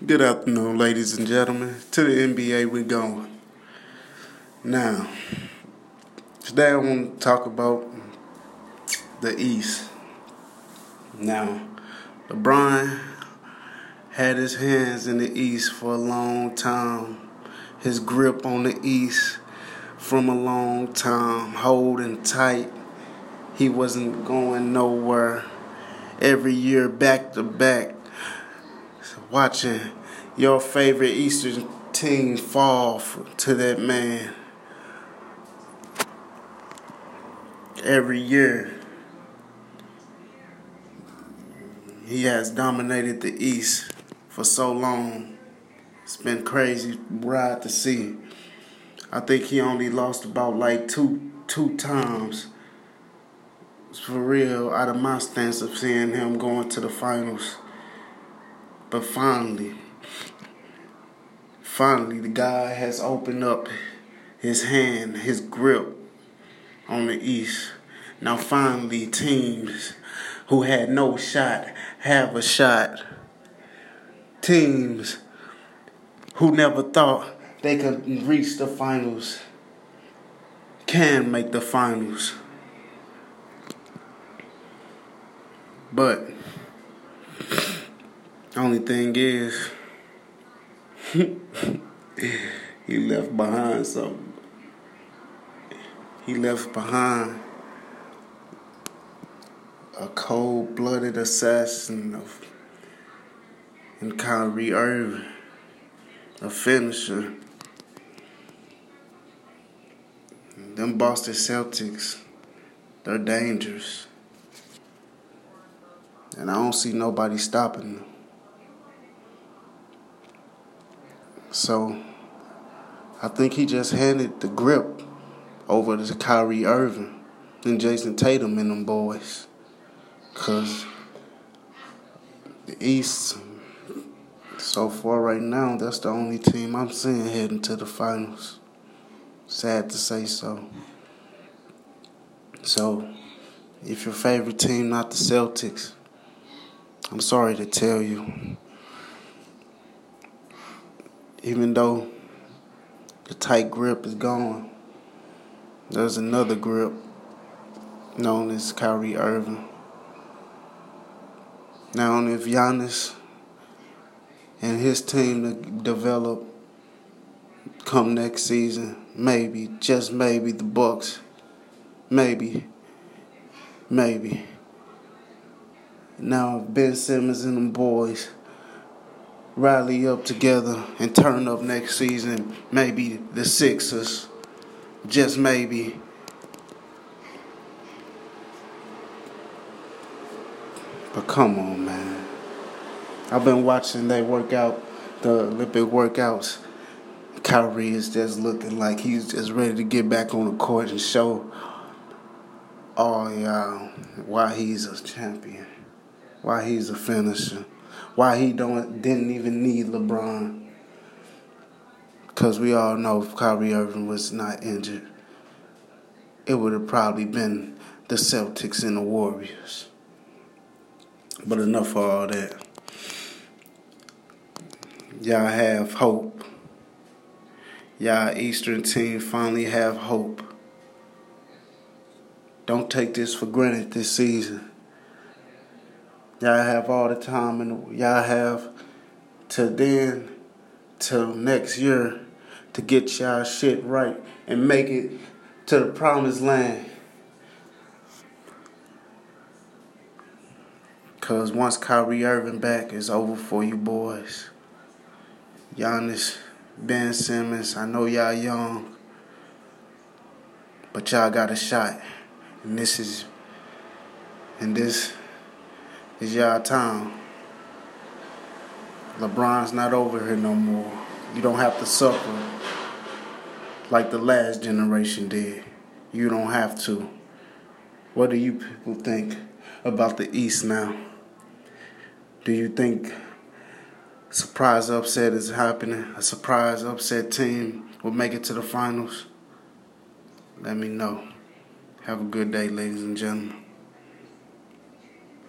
Good afternoon, ladies and gentlemen. To the NBA, we going. Now, today I want to talk about the East. Now, LeBron had his hands in the East for a long time. His grip on the East from a long time, holding tight. He wasn't going nowhere. Every year, back to back, watching your favorite Eastern team fall to that man every year. He has dominated the East for so long. It's been crazy ride to see. I think he only lost about like two two times. For real, out of my stance of seeing him going to the finals. But finally, finally, the guy has opened up his hand, his grip on the East. Now, finally, teams who had no shot have a shot. Teams who never thought they could reach the finals can make the finals. But only thing is, he left behind something. He left behind a cold blooded assassin of in Kyrie Irving, a finisher. Them Boston Celtics, they're dangerous. And I don't see nobody stopping them. So I think he just handed the grip over to Kyrie Irving and Jayson Tatum and them boys. Cause the East so far right now, that's the only team I'm seeing heading to the finals. Sad to say so. So, if your favorite team not the Celtics, I'm sorry to tell you even though the tight grip is gone, there's another grip known as Kyrie Irving. Now, if Giannis and his team develop come next season, maybe, just maybe, the Bucks, maybe, maybe. Now, Ben Simmons and them boys rally up together and turn up next season. Maybe the Sixers, just maybe. But come on, man. I've been watching they workout, the Olympic workouts. Kyrie is just looking like he's just ready to get back on the court and show all y'all why he's a champion, why he's a finisher why he don't didn't even need LeBron. Because we all know if Kyrie Irving was not injured, it would have probably been the Celtics and the Warriors. But enough for all that. Y'all have hope. Y'all Eastern team finally have hope. Don't take this for granted this season. Y'all have all the time and y'all have to then till next year to get y'all shit right and make it to the promised land. Cause once Kyrie Irving back, it's over for you boys. Giannis, Ben Simmons, I know y'all young, but y'all got a shot. And this is and this it's y'all time. LeBron's not over here no more. You don't have to suffer like the last generation did. You don't have to. What do you people think about the East now? Do you think surprise upset is happening? A surprise upset team will make it to the finals? Let me know. Have a good day, ladies and gentlemen.